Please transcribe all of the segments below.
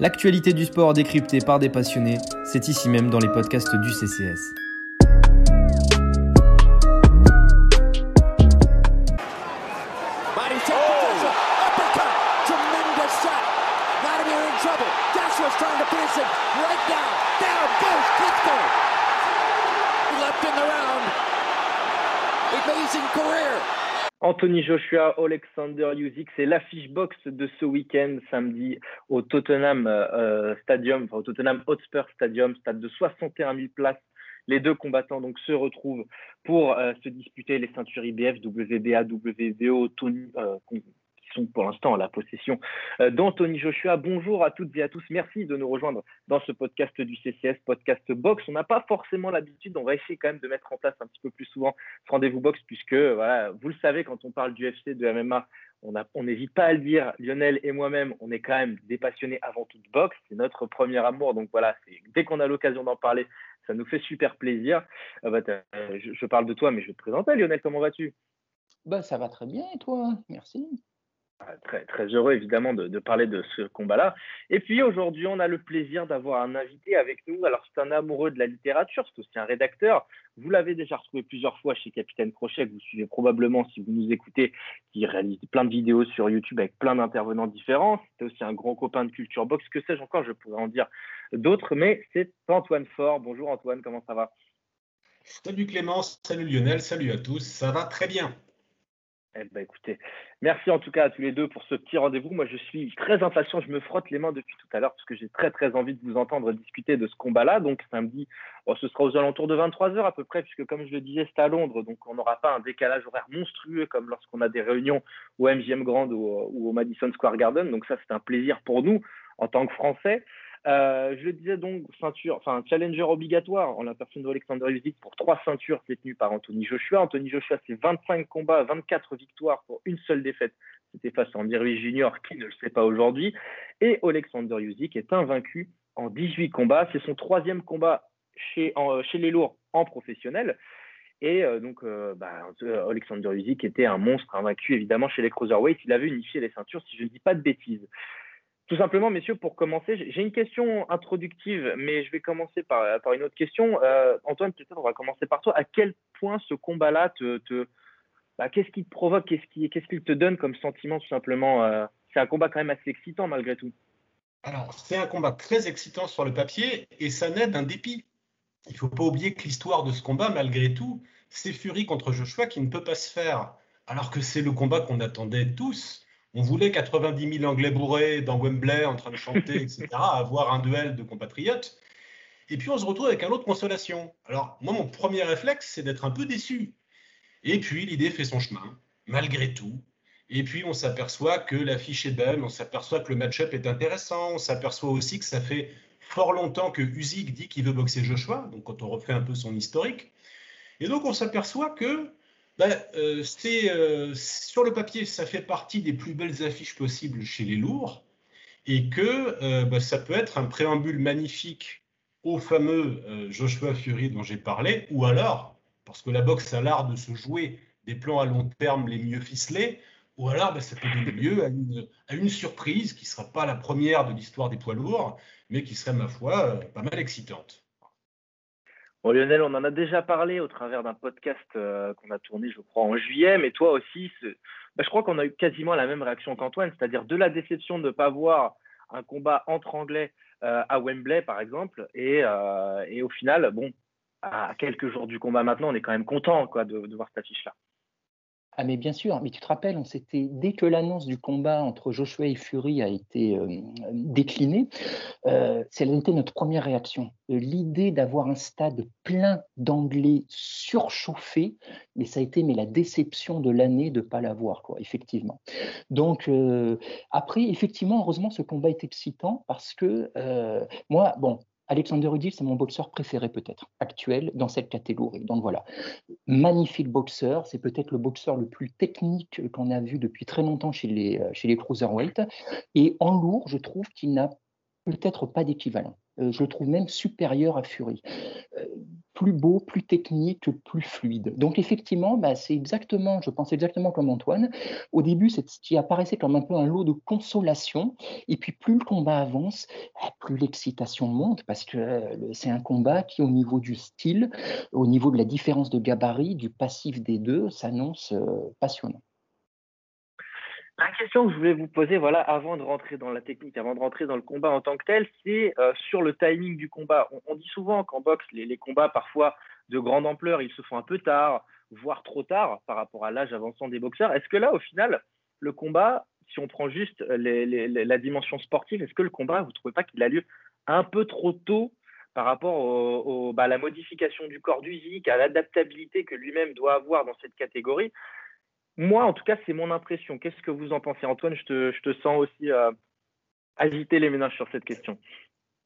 L'actualité du sport décryptée par des passionnés, c'est ici même dans les podcasts du CCS. Anthony Joshua, Alexander Usyk, c'est l'affiche box de ce week-end samedi au Tottenham euh, Hotspur Stadium, stade de 61 000 places. Les deux combattants donc se retrouvent pour euh, se disputer les ceintures IBF, WBA, WBO, Tony, euh, sont pour l'instant la possession euh, d'Anthony Joshua. Bonjour à toutes et à tous. Merci de nous rejoindre dans ce podcast du CCS, podcast box. On n'a pas forcément l'habitude, on va essayer quand même de mettre en place un petit peu plus souvent ce rendez-vous box, puisque voilà, vous le savez, quand on parle du FC, de MMA, on n'hésite pas à le dire, Lionel et moi-même, on est quand même des passionnés avant tout de boxe. C'est notre premier amour. Donc voilà, dès qu'on a l'occasion d'en parler, ça nous fait super plaisir. Euh, bah, je, je, parle de toi, mais je vais te présenter. Lionel, comment vas-tu? Bah, Ça va très bien et toi? Merci. Ah, très, heureux évidemment de, parler de ce combat-là. Et puis aujourd'hui, on a le plaisir d'avoir un invité avec nous. Alors c'est un amoureux de la littérature, c'est aussi un rédacteur. Vous l'avez déjà retrouvé plusieurs fois chez Capitaine Crochet, que vous suivez probablement si vous nous écoutez, qui réalise plein de vidéos sur YouTube avec plein d'intervenants différents. C'est aussi un grand copain de Culture Box, que sais-je encore, je pourrais en dire d'autres, mais c'est Antoine Fort. Bonjour Antoine, comment ça va? Salut Clément, salut Lionel, salut à tous, ça va très bien. Eh ben, écoutez, merci en tout cas à tous les deux pour ce petit rendez-vous. Moi, je suis très impatient. Je me frotte les mains depuis tout à l'heure parce que j'ai très très envie de vous entendre discuter de ce combat-là. Donc samedi, ce sera aux alentours de 23 heures à peu près, puisque comme je le disais, c'est à Londres, donc on n'aura pas un décalage horaire monstrueux comme lorsqu'on a des réunions au MGM Grand ou, au Madison Square Garden. Donc ça, c'est un plaisir pour nous en tant que Français. Euh, je le disais donc, ceinture, enfin, challenger obligatoire en la personne d'Alexander Usyk pour trois ceintures détenues par Anthony Joshua. Anthony Joshua, c'est 25 combats, 24 victoires pour une seule défaite. C'était face à Andy Ruiz Jr., qui ne le sait pas aujourd'hui. Et Alexander Usyk est invaincu en 18 combats. C'est son troisième combat chez, chez les lourds en professionnel. Et euh, donc, euh, bah, Alexander Usyk était un monstre invaincu, évidemment, chez les cruiserweights. Il avait unifié les ceintures, si je ne dis pas de bêtises. Tout simplement, messieurs, pour commencer, j'ai une question introductive, mais je vais commencer par, par une autre question. Euh, Antoine, peut-être on va commencer par toi. À quel point ce combat-là te, bah, qu'est-ce qui te provoque, qu'est-ce qui, qu'est-ce qu'il te donne comme sentiment, tout simplement? Euh, C'est un combat quand même assez excitant malgré tout. Alors, c'est un combat très excitant sur le papier et ça naît d'un dépit. Il ne faut pas oublier que l'histoire de ce combat, malgré tout, c'est Fury contre Joshua qui ne peut pas se faire, alors que c'est le combat qu'on attendait tous on voulait 90 000 Anglais bourrés dans Wembley en train de chanter, etc., avoir un duel de compatriotes. Et puis on se retrouve avec un autre consolation. Alors moi, mon premier réflexe, c'est d'être un peu déçu. Et puis l'idée fait son chemin, malgré tout. Et puis on s'aperçoit que l'affiche est belle, on s'aperçoit que le match-up est intéressant, on s'aperçoit aussi que ça fait fort longtemps que Usyk dit qu'il veut boxer Joshua, donc quand on refait un peu son historique. Et donc on s'aperçoit que ben, euh, c'est, euh, sur le papier, ça fait partie des plus belles affiches possibles chez les lourds et que euh, ben, ça peut être un préambule magnifique au fameux Joshua Fury dont j'ai parlé, ou alors, parce que la boxe a l'art de se jouer des plans à long terme les mieux ficelés, ou alors ben, ça peut donner lieu à une, à une surprise qui ne sera pas la première de l'histoire des poids lourds, mais qui serait, ma foi, pas mal excitante. Bon, Lionel, on en a déjà parlé au travers d'un podcast euh, qu'on a tourné, je crois, en juillet, mais toi aussi, bah, je crois qu'on a eu quasiment la même réaction qu'Antoine, c'est-à-dire de la déception de ne pas voir un combat entre Anglais euh, à Wembley, par exemple, euh, et, au final, bon, à quelques jours du combat maintenant, on est quand même content quoi, de voir cette affiche-là. Ah mais bien sûr, mais tu te rappelles, on s'était dès que l'annonce du combat entre Joshua et Fury a été euh, déclinée, euh, notre première réaction. L'idée d'avoir un stade plein d'anglais surchauffés, mais ça a été mais la déception de l'année de pas l'avoir, quoi, effectivement. Donc euh, après, effectivement, heureusement, ce combat est excitant parce que euh, moi, bon, Alexander Udyk, c'est mon boxeur préféré peut-être, actuel, dans cette catégorie. Donc voilà, magnifique boxeur, c'est peut-être le boxeur le plus technique qu'on a vu depuis très longtemps chez les, euh, chez les. Et en lourd, je trouve qu'il n'a peut-être pas d'équivalent. Je le trouve même supérieur à Fury plus beau, plus technique, plus fluide. Donc effectivement, bah, c'est exactement, je pense exactement comme Antoine. Au début, c'est ce qui apparaissait comme un peu un lot de consolation, et puis plus le combat avance, eh, plus l'excitation monte, parce que euh, c'est un combat qui, au niveau du style, au niveau de la différence de gabarit, du passif des deux, s'annonce euh, passionnant. La question que je voulais vous poser, voilà, avant de rentrer dans la technique, avant de rentrer dans le combat en tant que tel, c'est euh, sur le timing du combat. On, dit souvent qu'en boxe, les, combats parfois de grande ampleur, ils se font un peu tard, voire trop tard par rapport à l'âge avançant des boxeurs. Est-ce que là, au final, le combat, si on prend juste la dimension sportive, est-ce que le combat, vous ne trouvez pas qu'il a lieu un peu trop tôt par rapport bah, à la modification du corps du Zik, à l'adaptabilité que lui-même doit avoir dans cette catégorie? Moi, en tout cas, c'est mon impression. Qu'est-ce que vous en pensez, Antoine? Je te, sens aussi euh, agiter les ménages sur cette question.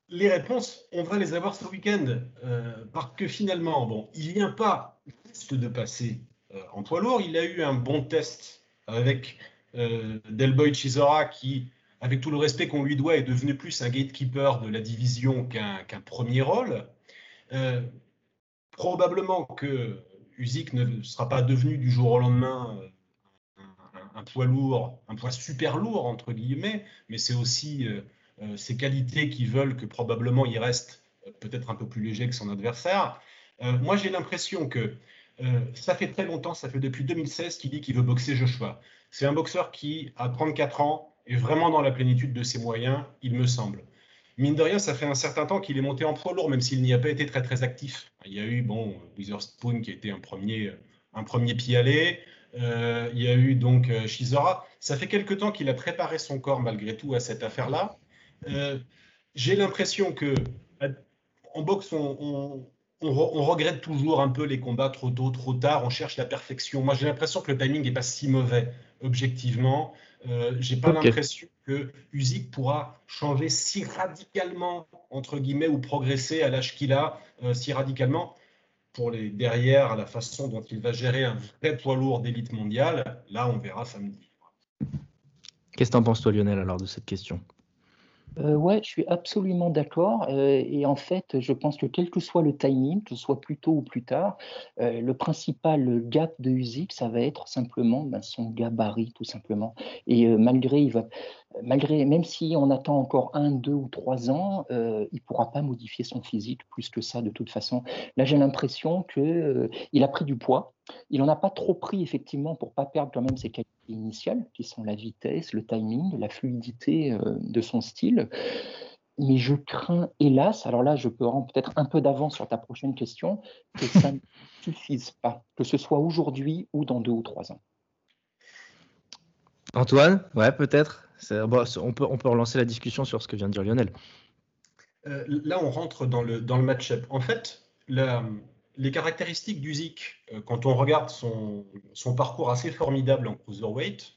Les réponses, on va les avoir ce week-end, euh, parce que finalement, bon, il vient pas juste de passer euh, en poids lourd. Il a eu un bon test avec Delboy Chisora, qui, avec tout le respect qu'on lui doit, est devenu plus un gatekeeper de la division qu'un premier rôle. probablement que Usyk ne sera pas devenu du jour au lendemain un poids lourd, un poids super lourd, entre guillemets, mais c'est aussi euh, euh, ses qualités qui veulent que probablement il reste euh, peut-être un peu plus léger que son adversaire. moi, j'ai l'impression que ça fait très longtemps, ça fait depuis 2016 qu'il dit qu'il veut boxer Joshua. C'est un boxeur qui, à 34 ans, est vraiment dans la plénitude de ses moyens, il me semble. Mine de rien, ça fait un certain temps qu'il est monté en poids lourd, même s'il n'y a pas été très très actif. Il y a eu, bon, Witherspoon qui a été un premier, un premier pied aller. Euh, il y a eu donc euh, Shizora. Ça fait quelque temps qu'il a préparé son corps malgré tout à cette affaire-là. Euh, j'ai l'impression que en boxe, on, regrette toujours un peu les combats trop tôt, trop tard. On cherche la perfection. Moi, j'ai l'impression que le timing n'est pas si mauvais, objectivement. Euh, j'ai pas l'impression que Usyk pourra changer si radicalement entre guillemets ou progresser à l'âge qu'il a si radicalement pour les derrière, la façon dont il va gérer un vrai poids lourd d'élite mondiale, là, on verra samedi. Qu'est-ce que tu en penses, toi, Lionel, alors, de cette question? Euh, ouais, je suis absolument d'accord. Euh, et en fait, je pense que quel que soit le timing, que ce soit plus tôt ou plus tard, euh, le principal gap de Usyk, ça va être simplement ben, son gabarit, tout simplement. Et va, malgré, même si on attend encore un, deux ou trois ans, il ne pourra pas modifier son physique plus que ça de toute façon. Là, j'ai l'impression qu'il a pris du poids. Il n'en a pas trop pris, effectivement, pour pas perdre quand même ses qualités initiales, qui sont la vitesse, le timing, la fluidité euh, de son style. Mais je crains, hélas, alors là, je peux rendre peut-être un peu d'avance sur ta prochaine question, que ça ne suffise pas, que ce soit aujourd'hui ou dans deux ou trois ans. Antoine, ouais, peut-être. on, peut, on peut relancer la discussion sur ce que vient de dire Lionel. Euh, là, on rentre dans le, dans le match-up. En fait, la, les caractéristiques d'Uzik, euh, quand on regarde son, parcours assez formidable en cruiserweight,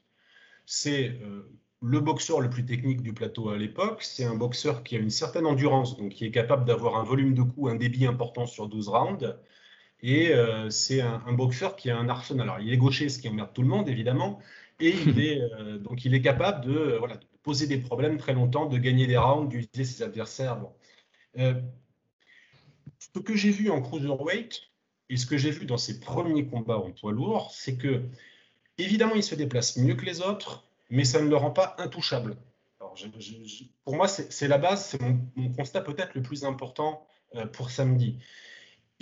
c'est euh, le boxeur le plus technique du plateau à l'époque. C'est un boxeur qui a une certaine endurance, donc qui est capable d'avoir un volume de coups, un débit important sur 12 rounds. Et euh, c'est un, boxeur qui a un arsenal. Alors, il est gaucher, ce qui emmerde tout le monde, évidemment. Et donc, il est capable de, poser des problèmes très longtemps, de gagner des rounds, d'utiliser ses adversaires. Ce que j'ai vu en cruiserweight et ce que j'ai vu dans ses premiers combats en poids lourd, c'est que, évidemment, il se déplace mieux que les autres, mais ça ne le rend pas intouchable. pour moi, c'est la base, c'est mon, constat peut-être le plus important euh, pour samedi.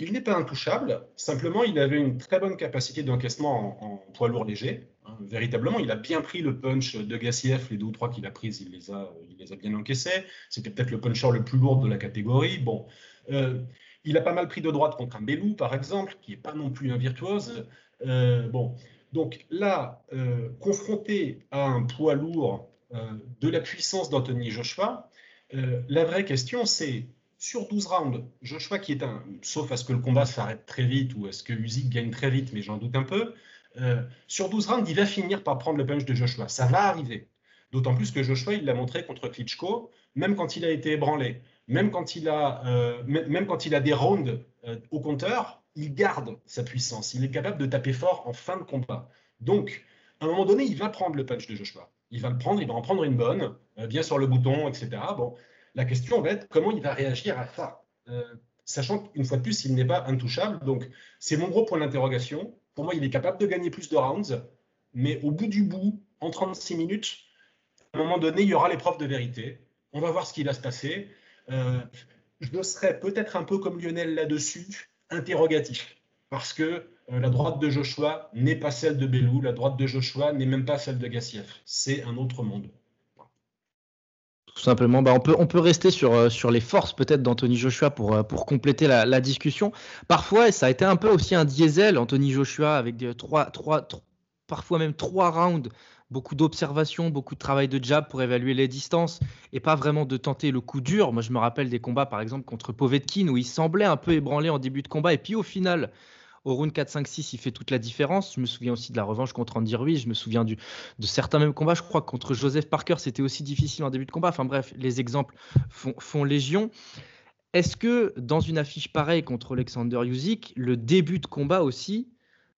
Il n'est pas intouchable, simplement il avait une très bonne capacité d'encaissement en, poids lourd léger. Hein. véritablement, il a bien pris le punch de Gassiev, les deux ou trois qu'il a prises, il les a, il les a bien encaissés. C'était peut-être le puncher le plus lourd de la catégorie. Bon, euh, il a pas mal pris de droite contre un Bellou, par exemple, qui n'est pas non plus un virtuose. Euh, bon, donc là, euh, confronté à un poids lourd euh, de la puissance d'Anthony Joshua, la vraie question c'est sur 12 rounds, Joshua qui est un, sauf à ce que le combat s'arrête très vite ou à ce que Usyk gagne très vite, mais j'en doute un peu, sur 12 rounds, il va finir par prendre le punch de Joshua. Ça va arriver. D'autant plus que Joshua, il l'a montré contre Klitschko, même quand il a été ébranlé même quand il a, euh, même quand il a des rounds euh, au compteur, il garde sa puissance. Il est capable de taper fort en fin de combat. Donc, à un moment donné, il va prendre le punch de Joshua. Il va le prendre, il va en prendre une bonne, euh, bien sur le bouton, etc. Bon, La question va être comment il va réagir à ça, sachant qu'une fois de plus, il n'est pas intouchable. Donc, c'est mon gros point d'interrogation. Pour moi, il est capable de gagner plus de rounds, mais au bout du bout, en 36 minutes, à un moment donné, il y aura l'épreuve de vérité. On va voir ce qui va se passer. Euh, je serais peut-être un peu comme Lionel là-dessus, interrogatif. Parce que euh, la droite de Joshua n'est pas celle de Belou, la droite de Joshua n'est même pas celle de Gassiev. C'est un autre monde. Tout simplement, bah on, peut, rester sur, euh, sur les forces peut-être d'Anthony Joshua pour, compléter la, discussion. Parfois, ça a été un peu aussi un diesel, Anthony Joshua, avec parfois même trois rounds, beaucoup d'observations, beaucoup de travail de jab pour évaluer les distances et pas vraiment de tenter le coup dur. Moi, je me rappelle des combats, par exemple, contre Povetkin, où il semblait un peu ébranlé en début de combat et puis au final, au round 4, 5, 6, il fait toute la différence. Je me souviens aussi de la revanche contre Andy Ruiz. Je me souviens du, de certains mêmes combats. Je crois que contre Joseph Parker, c'était aussi difficile en début de combat. Enfin bref, les exemples font, légion. Est-ce que dans une affiche pareille contre Alexander Usyk, le début de combat aussi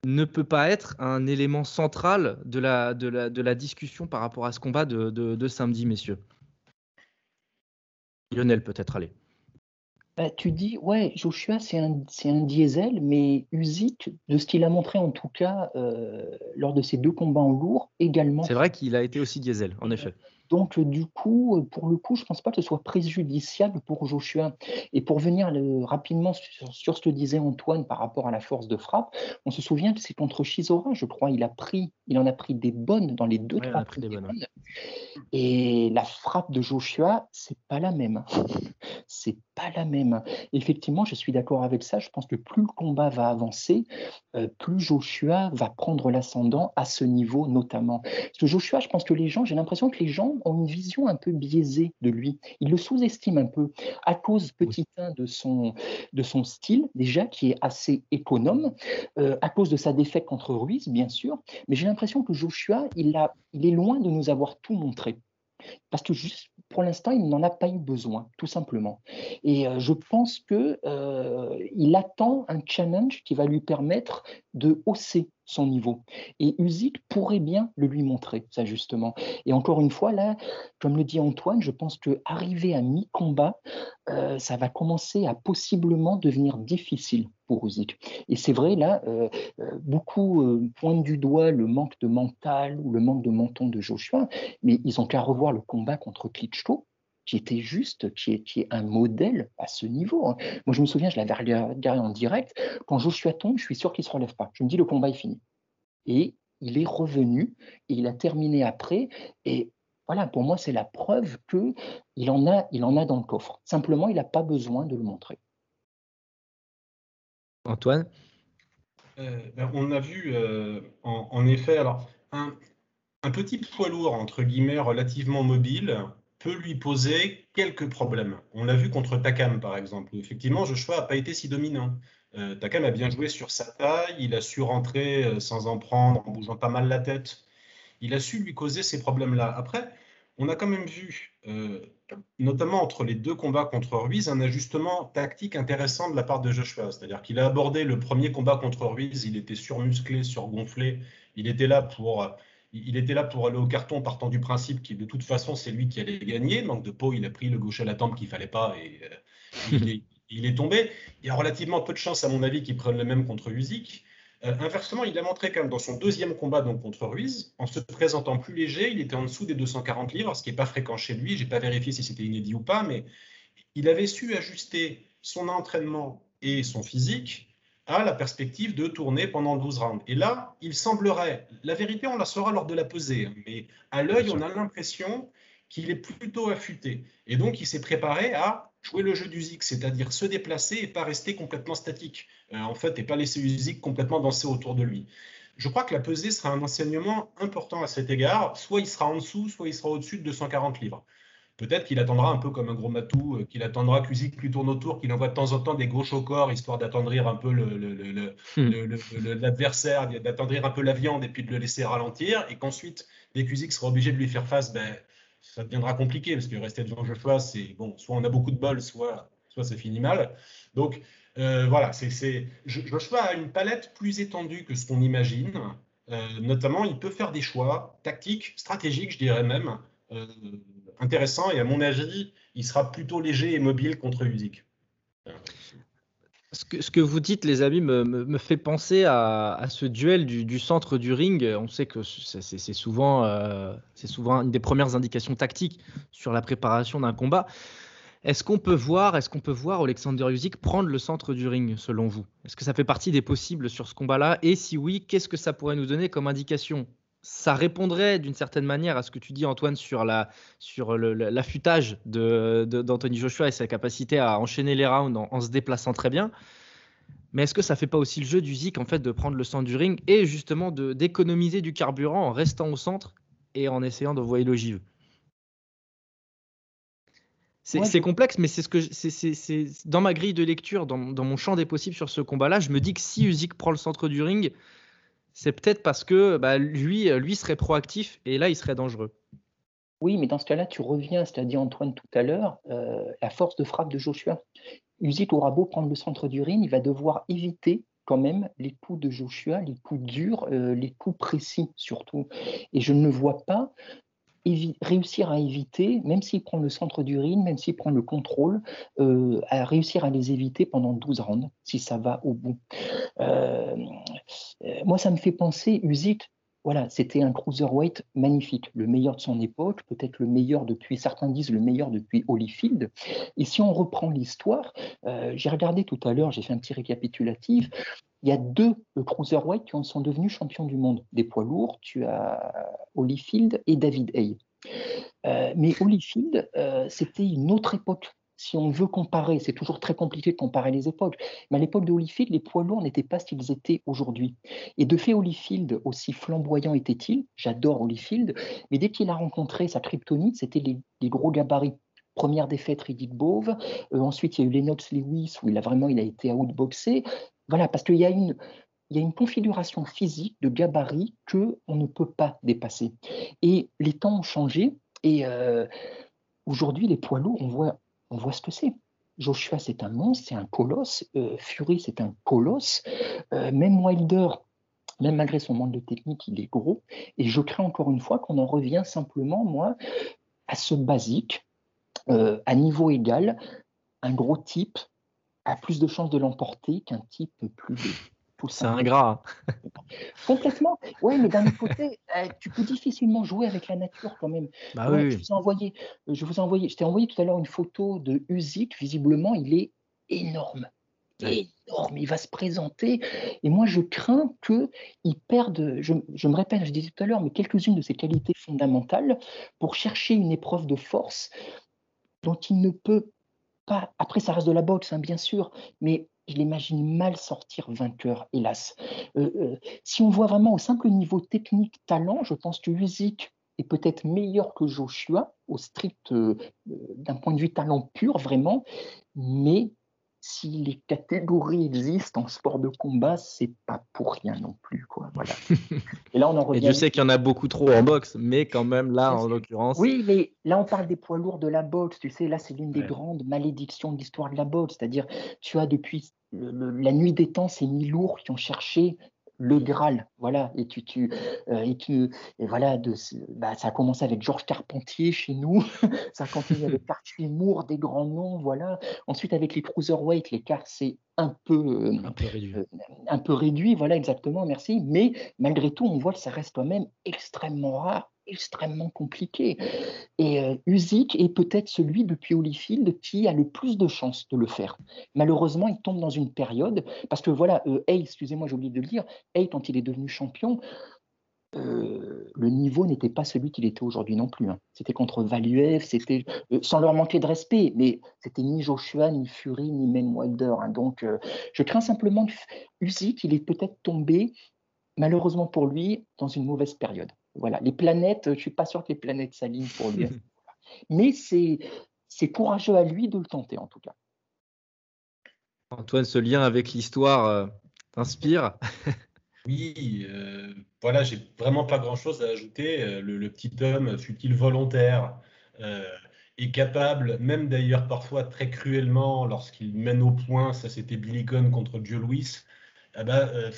ne peut pas être un élément central de la, de la, de la discussion par rapport à ce combat de, de samedi, messieurs Lionel peut-être, allez. Bah, tu dis, ouais, Joshua, c'est un, un diesel, mais Usyk, de ce qu'il a montré en tout cas euh, lors de ses deux combats en lourd, également. C'est vrai qu'il a été aussi diesel, en effet. Donc, du coup, pour le coup, je ne pense pas que ce soit préjudiciable pour Joshua. Et pour venir rapidement sur, ce que disait Antoine par rapport à la force de frappe, on se souvient que c'est contre Shizora, je crois, il, a pris, il en a pris des bonnes dans les deux, trois bonnes. Et la frappe de Joshua, c'est pas la même. c'est pas la même. Effectivement, je suis d'accord avec ça. Je pense que plus le combat va avancer, euh, plus Joshua va prendre l'ascendant à ce niveau notamment. Parce que Joshua, je pense que les gens, j'ai l'impression que les gens ont une vision un peu biaisée de lui. Ils le sous-estiment un peu à cause, petit un, de son, de son style, déjà, qui est assez économe, euh, à cause de sa défaite contre Ruiz, bien sûr. Mais j'ai l'impression que Joshua, il, a, il est loin de nous avoir tout montré. Parce que juste pour l'instant, il n'en a pas eu besoin, tout simplement. Et euh, je pense qu'il euh, attend un challenge qui va lui permettre de hausser son niveau. Et Usyk pourrait bien le lui montrer, ça justement. Et encore une fois, là, comme le dit Antoine, je pense que arriver à mi-combat, euh, ça va commencer à possiblement devenir difficile pour Usyk. Et c'est vrai, là, euh, euh, beaucoup pointent du doigt le manque de mental ou le manque de menton de Joshua, mais ils ont qu'à revoir le combat contre Klitschko, qui était juste, qui est, qui est un modèle à ce niveau. Hein. Moi, je me souviens, je l'avais regardé en direct. Quand Joshua tombe, je suis sûr qu'il ne se relève pas. Je me dis, le combat est fini. Et il est revenu et il a terminé après. Et voilà, pour moi, c'est la preuve qu'il en, a, il en a dans le coffre. Simplement, il n'a pas besoin de le montrer. Antoine? Euh, ben, On a vu, euh, en, effet, alors, un, un petit poids lourd, entre guillemets, relativement mobile, peut lui poser quelques problèmes. On l'a vu contre Takam, par exemple. Effectivement, Joshua n'a pas été si dominant. Euh, Takam a bien joué sur sa taille, il a su rentrer euh, sans en prendre, en bougeant pas mal la tête. Il a su lui causer ces problèmes-là. Après, on a quand même vu, euh, notamment entre les deux combats contre Ruiz, un ajustement tactique intéressant de la part de Joshua. C'est-à-dire qu'il a abordé le premier combat contre Ruiz, il était surmusclé, surgonflé, il était là pour il était là pour aller au carton partant du principe que de toute façon c'est lui qui allait gagner. Manque de peau, il a pris le gauche à la tempe qu'il fallait pas et euh, il, est, tombé. Il y a relativement peu de chances à mon avis qu'il prenne le même contre Usyk. Euh, inversement, il a montré quand même dans son deuxième combat donc contre Ruiz, en se présentant plus léger, il était en dessous des 240 livres, ce qui n'est pas fréquent chez lui. J'ai pas vérifié si c'était inédit ou pas, mais il avait su ajuster son entraînement et son physique à la perspective de tourner pendant 12 rounds. Et là, il semblerait, la vérité, on la saura lors de la pesée, hein, mais à l'œil, on a l'impression qu'il est plutôt affûté. Et donc, il s'est préparé à jouer le jeu d'Uzik, c'est-à-dire se déplacer et pas rester complètement statique, euh, en fait, et pas laisser Uzik complètement danser autour de lui. Je crois que la pesée sera un enseignement important à cet égard. Soit il sera en dessous, soit il sera au-dessus de 240 livres. Peut-être qu'il attendra un peu comme un gros matou, euh, qu'il attendra qu'Usyk lui tourne autour, qu'il envoie de temps en temps des gauches au corps, histoire d'attendrir un peu l'adversaire, d'attendrir un peu la viande et puis de le laisser ralentir, et qu'ensuite, dès qu'Usyk sera obligé de lui faire face, ben, ça deviendra compliqué, parce que rester devant Joshua, c'est bon, soit on a beaucoup de bol, soit, soit ça finit mal. Donc euh, voilà, c'est Joshua a une palette plus étendue que ce qu'on imagine. Euh, notamment, il peut faire des choix tactiques, stratégiques, je dirais même, intéressant et à mon avis, il sera plutôt léger et mobile contre Usyk. Ce que, vous dites, les amis, me, me, fait penser à, à ce duel du, du, centre du ring. On sait que c'est souvent, euh, souvent une des premières indications tactiques sur la préparation d'un combat. Est-ce qu'on peut voir, est-ce qu'on peut voir Alexander Usyk prendre le centre du ring, selon vous? Est-ce que ça fait partie des possibles sur ce combat-là? Et si oui, qu'est-ce que ça pourrait nous donner comme indication? Ça répondrait d'une certaine manière à ce que tu dis Antoine sur la sur l'affûtage d'Anthony Joshua et sa capacité à enchaîner les rounds en, se déplaçant très bien. Mais est-ce que ça fait pas aussi le jeu du Zik en fait de prendre le centre du ring et justement d'économiser du carburant en restant au centre et en essayant d'envoyer l'ogive? C'est complexe, mais c'est ce que c'est dans ma grille de lecture, dans, dans, mon champ des possibles sur ce combat-là, je me dis que si Usyk prend le centre du ring, c'est peut-être parce que bah, lui, lui serait proactif et là, il serait dangereux. Oui, mais dans ce cas-là, tu reviens, ce qu'a dit Antoine tout à l'heure, euh, la force de frappe de Joshua. Usyk aura beau prendre le centre du ring, il va devoir éviter quand même les coups de Joshua, les coups durs, euh, les coups précis surtout. Et je ne vois pas réussir à éviter, même s'il prend le centre du ring, même s'il prend le contrôle, euh, à réussir à les éviter pendant 12 rounds, si ça va au bout. Euh, euh, moi, ça me fait penser, Usyk, voilà, c'était un cruiserweight magnifique, le meilleur de son époque, peut-être le meilleur depuis, certains disent le meilleur depuis Holyfield. Et si on reprend l'histoire, j'ai regardé tout à l'heure, j'ai fait un petit récapitulatif, il y a deux cruiserweight qui en sont devenus champions du monde des poids lourds. Tu as Holyfield et David Hay. Euh, mais Holyfield, euh, c'était une autre époque. Si on veut comparer, c'est toujours très compliqué de comparer les époques. Mais à l'époque de Holyfield, les poids lourds n'étaient pas ce qu'ils étaient aujourd'hui. Et de fait, Holyfield, aussi flamboyant était-il, j'adore Holyfield, mais dès qu'il a rencontré sa kryptonite, c'était les, gros gabarits. Première défaite, Riddick Bove. Euh, ensuite, il y a eu Lennox Lewis, où il a vraiment il a été outboxé. Voilà, parce qu'il y a une, configuration physique de gabarit que on ne peut pas dépasser. Et les temps ont changé. Et euh, aujourd'hui, les poids lourds, on voit, ce que c'est. Joshua, c'est un monstre, c'est un colosse. Euh, Fury, c'est un colosse. Euh, même Wilder, même malgré son manque de technique, il est gros. Et je crains encore une fois qu'on en revient simplement, moi, à ce basique, à niveau égal, un gros type a plus de chances de l'emporter qu'un type plus C'est ingrat. Complètement. Oui, mais d'un côté, euh, tu peux difficilement jouer avec la nature quand même. Bah oui. Je vous ai envoyé, euh, je vous ai envoyé, je t'ai envoyé tout à l'heure une photo de Usyk. Visiblement, il est énorme. Énorme, il va se présenter. Et moi, je crains qu'il perde, je, je, me répète, je disais tout à l'heure, mais quelques-unes de ses qualités fondamentales pour chercher une épreuve de force dont il ne peut après, ça reste de la boxe, hein, bien sûr, mais je l'imagine mal sortir vainqueur, hélas. Euh, euh, si on voit vraiment au simple niveau technique, talent, je pense que Usyk est peut-être meilleur que Joshua, au strict, euh, d'un point de vue talent pur, vraiment, mais si les catégories existent en sport de combat, c'est pas pour rien non plus. Quoi. Voilà. Et là, on en revient. Et Dieu sait qu'il y en a beaucoup trop en boxe, mais quand même, là, en l'occurrence. Oui, mais là, on parle des poids lourds de la boxe. Tu sais, là, c'est l'une des grandes malédictions de l'histoire de la boxe. C'est-à-dire, tu as depuis la nuit des temps ces mi-lourds qui ont cherché le Graal, voilà, et tu, tu, euh, et tu et voilà, de, bah, ça a commencé avec Georges Carpentier chez nous, ça a continué avec Archie Moore, des grands noms, voilà. Ensuite avec les cruiserweight, l'écart c'est un peu, euh, un peu réduit, euh, un peu réduit, voilà exactement, merci. Mais malgré tout, on voit que ça reste quand même extrêmement rare extrêmement compliqué. Et euh, Usyk est peut-être celui depuis Holyfield qui a le plus de chances de le faire. Malheureusement, il tombe dans une période, parce que voilà, euh, hey, excusez-moi, j'ai oublié de le dire, hey, quand il est devenu champion, euh, le niveau n'était pas celui qu'il était aujourd'hui non plus. Hein. C'était contre Valuev, c'était euh, sans leur manquer de respect, mais c'était ni Joshua, ni Fury, ni Wilder. Hein. Donc, je crains simplement que Usyk, il est peut-être tombé, malheureusement pour lui, dans une mauvaise période. Voilà, les planètes, je ne suis pas sûr que les planètes s'alignent pour lui. Mais c'est, courageux à lui de le tenter, en tout cas. Antoine, ce lien avec l'histoire euh, t'inspire? Oui, euh, voilà, j'ai vraiment pas grand-chose à ajouter. Euh, le, petit homme, fut-il volontaire, est capable, même d'ailleurs parfois très cruellement, lorsqu'il mène au point, ça c'était Billy Gunn contre Joe Louis, eh ben,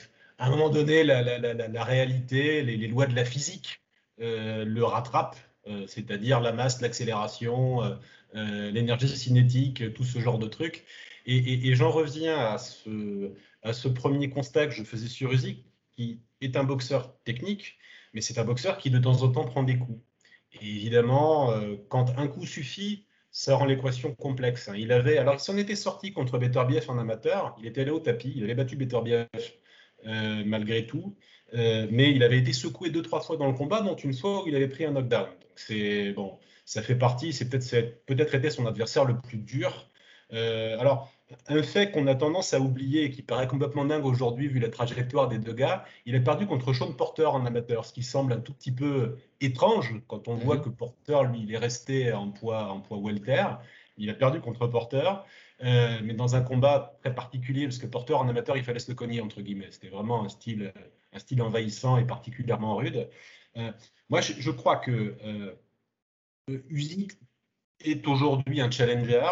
à un moment donné, la, réalité, les, lois de la physique euh, le rattrapent c'est-à-dire la masse, l'accélération, l'énergie cinétique, tout ce genre de trucs. Et, j'en reviens à ce, premier constat que je faisais sur Usyk, qui est un boxeur technique, mais c'est un boxeur qui de temps en temps prend des coups. Et évidemment, euh, quand un coup suffit, ça rend l'équation complexe. Hein. Il avait, alors s'en était sorti contre Beterbiev en amateur, il était allé au tapis, il avait battu Beterbiev euh, malgré tout, euh, mais il avait été secoué deux trois fois dans le combat, dont une fois où il avait pris un knockdown. c'est bon, ça fait partie, c'est peut-être peut-être été son adversaire le plus dur. alors un fait qu'on a tendance à oublier et qui paraît complètement dingue aujourd'hui vu la trajectoire des deux gars, il a perdu contre Sean Porter en amateur, ce qui semble un tout petit peu étrange quand on voit mhm. que Porter, lui, il est resté en poids, en poids welter. Il a perdu contre Porter, euh, mais dans un combat très particulier, parce que Porter en amateur, il fallait se le cogner, entre guillemets. C'était vraiment un style, un style envahissant et particulièrement rude. Euh, moi, je, crois que euh, Usyk est aujourd'hui un challenger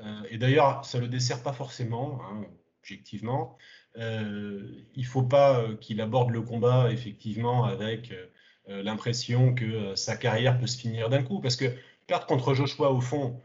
euh, et d'ailleurs, ça ne le dessert pas forcément, hein, objectivement. Il ne faut pas qu'il aborde le combat, effectivement, avec l'impression que sa carrière peut se finir d'un coup. Parce que perdre contre Joshua, au fond,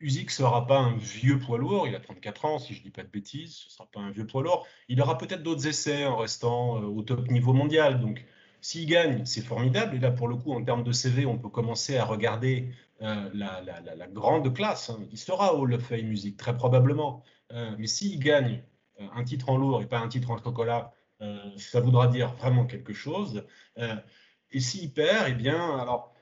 Usyk ne sera pas un vieux poids lourd, il a 34 ans, si je ne dis pas de bêtises, ce ne sera pas un vieux poids lourd. Il aura peut-être d'autres essais en restant au top niveau mondial. Donc, s'il gagne, c'est formidable. Et là, pour le coup, en termes de CV, on peut commencer à regarder euh, la, grande classe. Hein. Il sera au Le Fame Music, très probablement. Euh, mais s'il gagne euh, un titre en lourd et pas un titre en chocolat, ça voudra dire vraiment quelque chose. et s'il perd, eh bien, alors,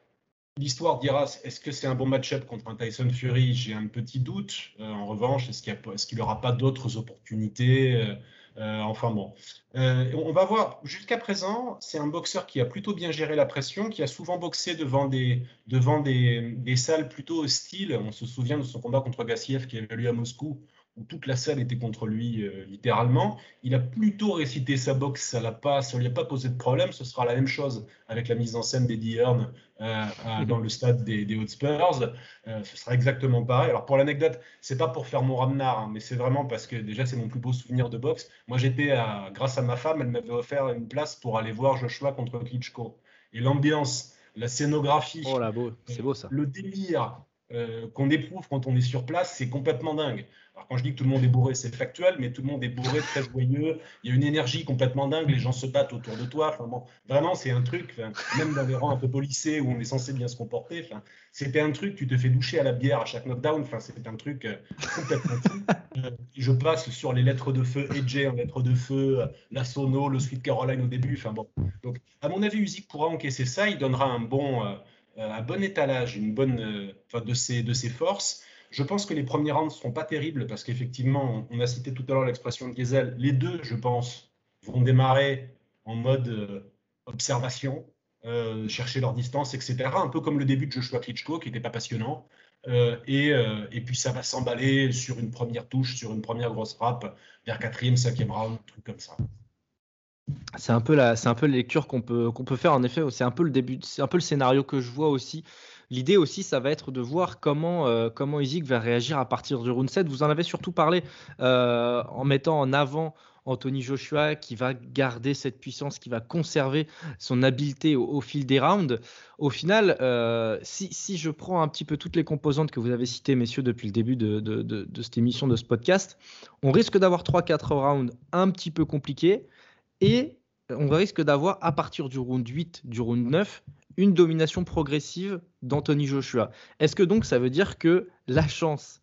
l'histoire dira est-ce que c'est un bon match-up contre un Tyson Fury? J'ai un petit doute. en revanche, est-ce qu'il n'aura pas d'autres opportunités? Euh, enfin bon, euh, on va voir. Jusqu'à présent, c'est un boxeur qui a plutôt bien géré la pression, qui a souvent boxé devant des, devant des, des salles plutôt hostiles. On se souvient de son combat contre Gassiev qui avait lieu à Moscou, où toute la salle était contre lui euh, littéralement. Il a plutôt récité sa boxe, ça ne pas, lui a pas posé de problème. Ce sera la même chose avec la mise en scène d'Eddie Hearn euh, mhm. dans le stade des, des Hotspurs. Euh, ce sera exactement pareil. Alors pour l'anecdote, c'est pas pour faire mon ramnar, hein, mais c'est vraiment parce que déjà c'est mon plus beau souvenir de boxe. Moi j'étais, grâce à ma femme, elle m'avait offert une place pour aller voir Joshua contre Klitschko. Et l'ambiance, la scénographie, oh là, beau. c'est beau ça. Le délire qu'on éprouve quand on est sur place, c'est complètement dingue. Alors quand je dis que tout le monde est bourré, c'est factuel, mais tout le monde est bourré, très joyeux. Il y a une énergie complètement dingue, les gens se battent autour de toi. Enfin, bon, vraiment, c'est un truc, même dans les rangs un peu polissés où on est censé bien se comporter, enfin, c'était un truc, tu te fais doucher à la bière à chaque knockdown. Enfin, c'était un truc euh, complètement fou. Euh, je passe sur les lettres de feu, EJ en lettres de feu, la Sono, le Sweet Caroline au début. Enfin bon, donc à mon avis, Usyk pourra encaisser ça. Il donnera un bon, euh, un bon étalage, une bonne, de ses, de ses forces. Je pense que les premiers rounds ne seront pas terribles parce qu'effectivement, on a cité tout à l'heure l'expression de Gezel. Les deux, je pense, vont démarrer en mode euh, observation, euh, chercher leur distance, etc. Un peu comme le début de Joshua Klitschko, qui n'était pas passionnant. Euh, et, puis ça va s'emballer sur une première touche, sur une première grosse frappe, vers quatrième, cinquième round, un truc comme ça. C'est un peu la, c'est un peu la lecture qu'on peut, qu'on peut faire en effet. C'est un peu le début, c'est un peu le scénario que je vois aussi L'idée aussi, ça va être de voir comment, euh, comment va réagir à partir du round 7. Vous en avez surtout parlé euh, en mettant en avant Anthony Joshua qui va garder cette puissance, qui va conserver son habileté au, fil des rounds. Au final, euh, si, je prends un petit peu toutes les composantes que vous avez citées, messieurs, depuis le début de, de cette émission, de ce podcast, on risque d'avoir 3-4 rounds un petit peu compliqués et on risque d'avoir, à partir du round 8, du round 9, une domination progressive d'Anthony Joshua. Est-ce que donc ça veut dire que la chance,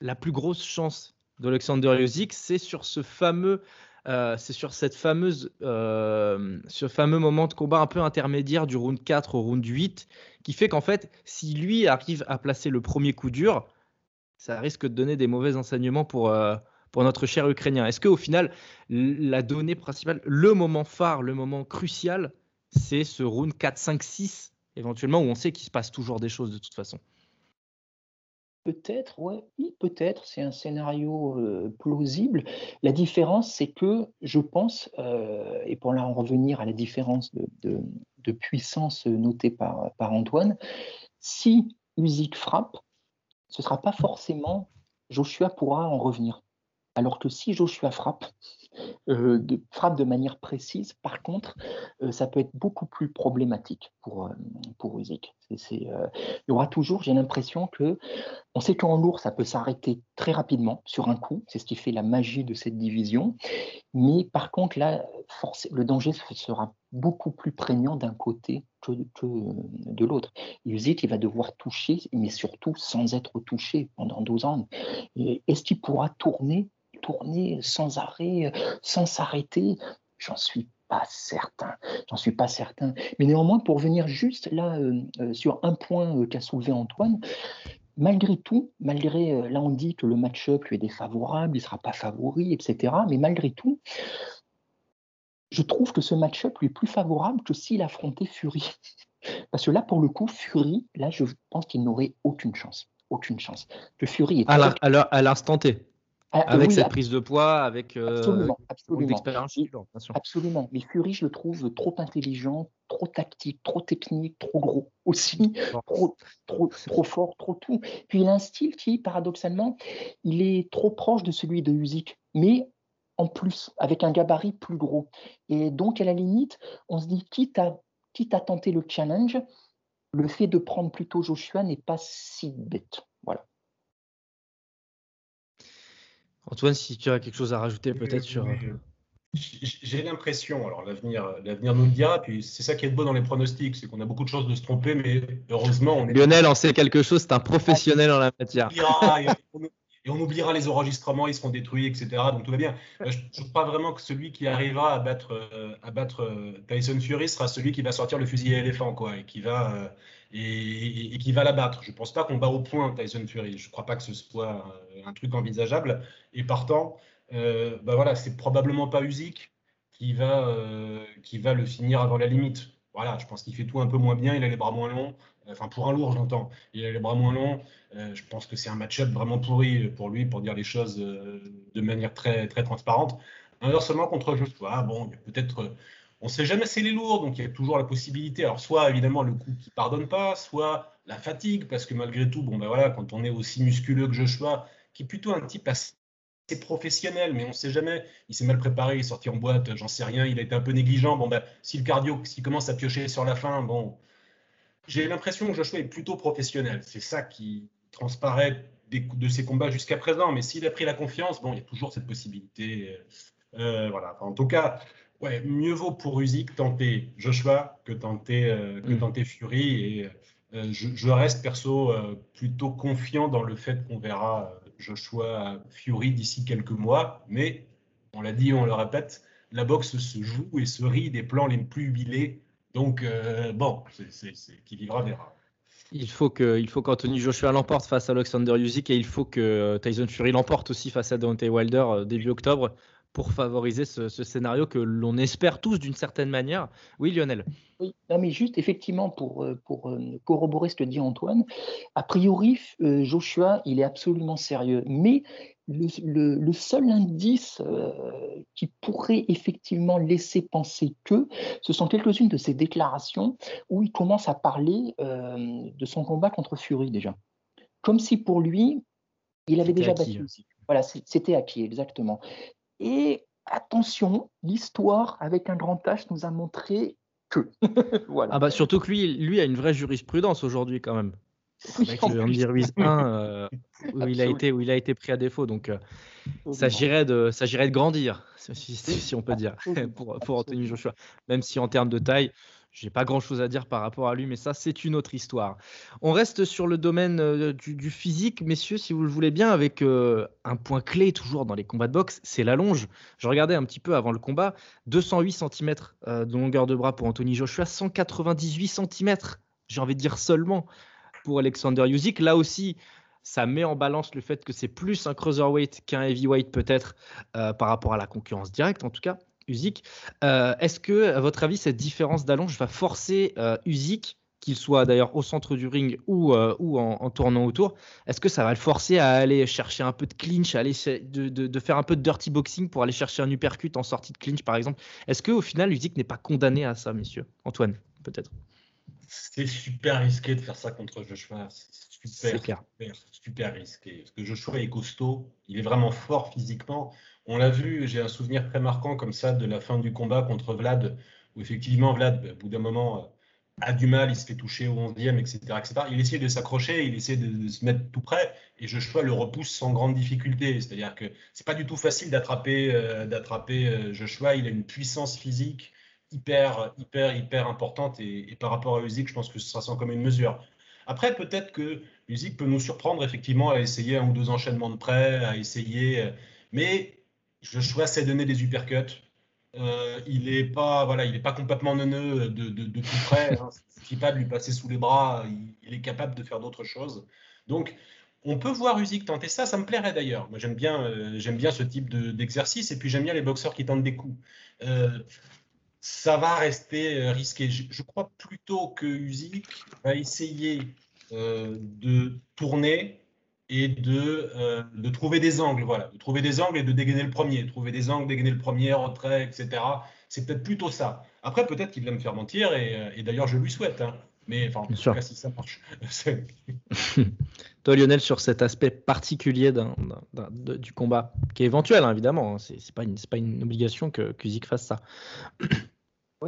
la plus grosse chance d'Alexander Usyk, c'est sur ce fameux, euh, c'est sur cette fameuse, euh, ce fameux moment de combat un peu intermédiaire du round 4 au round 8, qui fait qu'en fait, si lui arrive à placer le premier coup dur, ça risque de donner des mauvais enseignements pour, euh, pour notre cher Ukrainien. Est-ce qu'au final, la donnée principale, le moment phare, le moment crucial, c'est ce round 4, 5, 6, éventuellement, où on sait qu'il se passe toujours des choses de toute façon? Peut-être, oui, peut-être, c'est un scénario euh, plausible. La différence, c'est que je pense, euh, et pour là en revenir à la différence de, puissance notée par, par Antoine, si Usyk frappe, ce ne sera pas forcément Joshua pourra en revenir. Alors que si Joshua frappe, euh, de, frappe de manière précise, par contre, euh, ça peut être beaucoup plus problématique pour, euh, pour Usyk. il y aura toujours, j'ai l'impression que, on sait qu'en lourd, ça peut s'arrêter très rapidement sur un coup, c'est ce qui fait la magie de cette division, mais par contre, là, le danger sera beaucoup plus prégnant d'un côté que, de l'autre. Usyk, il va devoir toucher, mais surtout sans être touché pendant 12 ans. Est-ce qu'il pourra tourner tourner sans arrêt, sans s'arrêter J'en suis pas certain. J'en suis pas certain. Mais néanmoins, pour venir juste là euh, euh, sur un point euh, qu'a soulevé Antoine, malgré tout, malgré là on dit que le match-up lui est défavorable, il ne sera pas favori, etc. Mais malgré tout, je trouve que ce match-up lui est plus favorable que s'il affrontait Fury. Parce que là, pour le coup, Fury, là, je pense qu'il n'aurait aucune chance. Aucune chance. Que Fury est. À l'instant T. Avec cette prise de poids, avec euh, absolument, absolument. Absolument. Mais Fury, je le trouve trop intelligent, trop tactique, trop technique, trop gros aussi, trop, trop, trop fort, trop tout. Puis il a un style qui, paradoxalement, il est trop proche de celui de Usyk, mais en plus, avec un gabarit plus gros. Et donc, à la limite, on se dit, quitte à, quitte à tenter le challenge, le fait de prendre plutôt Joshua n'est pas si bête. Voilà. Antoine, si tu as quelque chose à rajouter peut-être sur. Euh, j'ai l'impression, alors l'avenir, l'avenir nous le dira, puis c'est ça qui est beau dans les pronostics, c'est qu'on a beaucoup de chances de se tromper, mais heureusement on est. Lionel en sait quelque chose, c'est un professionnel en la matière. Et on oubliera les enregistrements, ils seront détruits, etc. Donc tout va bien. Euh, je, crois vraiment que celui qui arrivera à battre, euh, à battre Tyson Fury sera celui qui va sortir le fusil à éléphant, quoi, et qui va, et, qui va la battre. Je ne pense pas qu'on bat au point Tyson Fury. Je ne crois pas que ce soit un truc envisageable. Et partant, euh, bah voilà, c'est probablement pas Usyk qui va, euh, qui va le finir avant la limite. Voilà, je pense qu'il fait tout un peu moins bien, il a les bras moins longs. Enfin, pour un lourd, j'entends. Il a les bras moins longs. Euh, je pense que c'est un match-up vraiment pourri pour lui, pour dire les choses de manière très, très transparente. Inversement, contre Joshua, bon, peut-être on ne sait jamais c'est les lourds, donc il y a toujours la possibilité. Alors, soit évidemment le coup qui pardonne pas, soit la fatigue, parce que malgré tout, bon ben voilà, quand on est aussi musculeux que Joshua, qui est plutôt un type assez professionnel, mais on ne sait jamais. Il s'est mal préparé, il est sorti en boîte, j'en sais rien, il a été un peu négligent. Bon ben, si le cardio, s'il commence à piocher sur la fin, bon, j'ai l'impression que Joshua est plutôt professionnel. C'est ça qui transparaît de ses combats jusqu'à présent. Mais s'il a pris la confiance, bon, il y a toujours cette possibilité. Euh, voilà. en tout cas, ouais, mieux vaut pour Usyk tenter Joshua que tenter, euh, que mm. tenter Fury. Et euh, je, reste perso euh, plutôt confiant dans le fait qu'on verra Joshua Fury d'ici quelques mois. Mais on l'a dit, on le répète, la boxe se joue et se rit des plans les plus huilés. Donc, bon, c'est qui vivra verra. Il faut il qu'Anthony Joshua l'emporte face à Alexander Usyk et il faut que Tyson Fury l'emporte aussi face à Deontay Wilder début octobre pour favoriser ce, scénario que l'on espère tous d'une certaine manière. Oui, Lionel. Oui, non, mais juste effectivement pour, euh, pour euh, corroborer ce que dit Antoine, a priori, euh, Joshua, il est absolument sérieux. Mais le, seul indice qui pourrait effectivement laisser penser que ce sont quelques-unes de ses déclarations où il commence à parler de son combat contre Fury déjà. Comme si pour lui, il avait déjà battu. Voilà, c'était acquis, exactement. Et attention, l'histoire avec un grand H nous a montré que. voilà. Ah bah surtout que lui, lui a une vraie jurisprudence aujourd'hui quand même. avec le Andy Ruiz 1 euh, où, il a été, où il a été pris à défaut. Donc euh, ça s'agirait de, de grandir, si, si, on peut dire, pour, pour Anthony Joshua. Même si en termes de taille, j'ai pas grand chose à dire par rapport à lui, mais ça, c'est une autre histoire. On reste sur le domaine euh, du, physique, messieurs, si vous le voulez bien, avec euh, un point clé toujours dans les combats de boxe, c'est la longe. Je regardais un petit peu avant le combat 208 cm euh, de longueur de bras pour Anthony Joshua, 198 cm, j'ai envie de dire seulement, pour Alexander Usyk. Là aussi, ça met en balance le fait que c'est plus un cruiserweight qu'un heavyweight peut-être par rapport à la concurrence directe en tout cas. Usyk. Euh, est-ce que, à votre avis, cette différence d'allonge va forcer euh, Usyk, qu'il soit d'ailleurs au centre du ring ou, euh, ou en, tournant autour, est-ce que ça va le forcer à aller chercher un peu de clinch, à aller de, faire un peu de dirty boxing pour aller chercher un uppercut en sortie de clinch, par exemple? Est-ce qu'au final, Usyk n'est pas condamné à ça, messieurs? Antoine, peut-être C'est super risqué de faire ça contre Joshua. C'est super, super, super, risqué. Parce que Joshua est costaud, il est vraiment fort physiquement. On l'a vu, j'ai un souvenir très marquant comme ça de la fin du combat contre Vlad, où effectivement Vlad, au bout d'un moment, a du mal, il se fait toucher au 11e, etc., etc. Il essaie de s'accrocher, il essaie de, se mettre tout près, et Joshua le repousse sans grande difficulté. C'est-à-dire que c'est pas du tout facile d'attraper euh, d'attraper euh, Joshua. Il a une puissance physique hyper, hyper, hyper importante, et, par rapport à Usyk, je pense que ce sera sans commune mesure. Après, peut-être que Usyk peut nous surprendre effectivement à essayer un ou deux enchaînements de près, à essayer, euh, mais Joshua sait donner des uppercuts. Euh, il n'est pas, voilà, il pas complètement neuneux de, de, tout près. Hein. Suffit pas de lui passer sous les bras. Il, est capable de faire d'autres choses. Donc, on peut voir Usyk tenter ça. Ça me plairait d'ailleurs. Moi, j'aime bien, euh, bien ce type d'exercice. et puis, j'aime bien les boxeurs qui tentent des coups. Euh, ça va rester risqué. Je, crois plutôt que Usyk va essayer de tourner et de, euh, de trouver des angles, voilà, de trouver des angles et de dégainer le premier, trouver des angles, dégainer le premier, retrait, etc. C'est peut-être plutôt ça. Après, peut-être qu'il va me faire mentir, et, euh, et d'ailleurs, je lui souhaite. Hein. Mais enfin, en tout cas, si ça marche. Toi, Lionel, sur cet aspect particulier du combat, qui est éventuel, hein, évidemment, hein, c'est pas, une, pas une obligation que Kuzik fasse ça.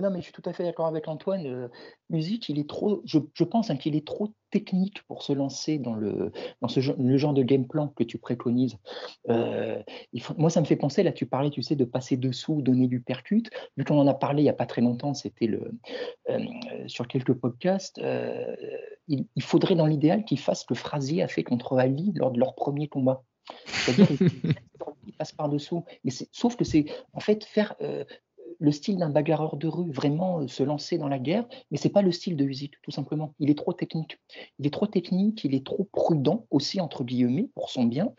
Non, mais je suis tout à fait d'accord avec Antoine. Euh, musique, il est trop, je, pense hein, qu'il est trop technique pour se lancer dans le, dans ce, le genre de game plan que tu préconises. Euh, il faut, moi, ça me fait penser, là, tu parlais, tu sais, de passer dessous, donner du percute. Vu qu'on en a parlé il n'y a pas très longtemps, c'était le, euh, sur quelques podcasts, il, faudrait dans l'idéal qu'il fasse que Frazier a fait contre Ali lors de leur premier combat. C'est-à-dire passe par-dessous. Sauf que c'est, en fait, faire le style d'un bagarreur de rue, vraiment euh, se lancer dans la guerre, mais c'est pas le style de Usyk, tout simplement. Il est trop technique. Il est trop technique, il est trop prudent aussi, entre guillemets, pour son bien,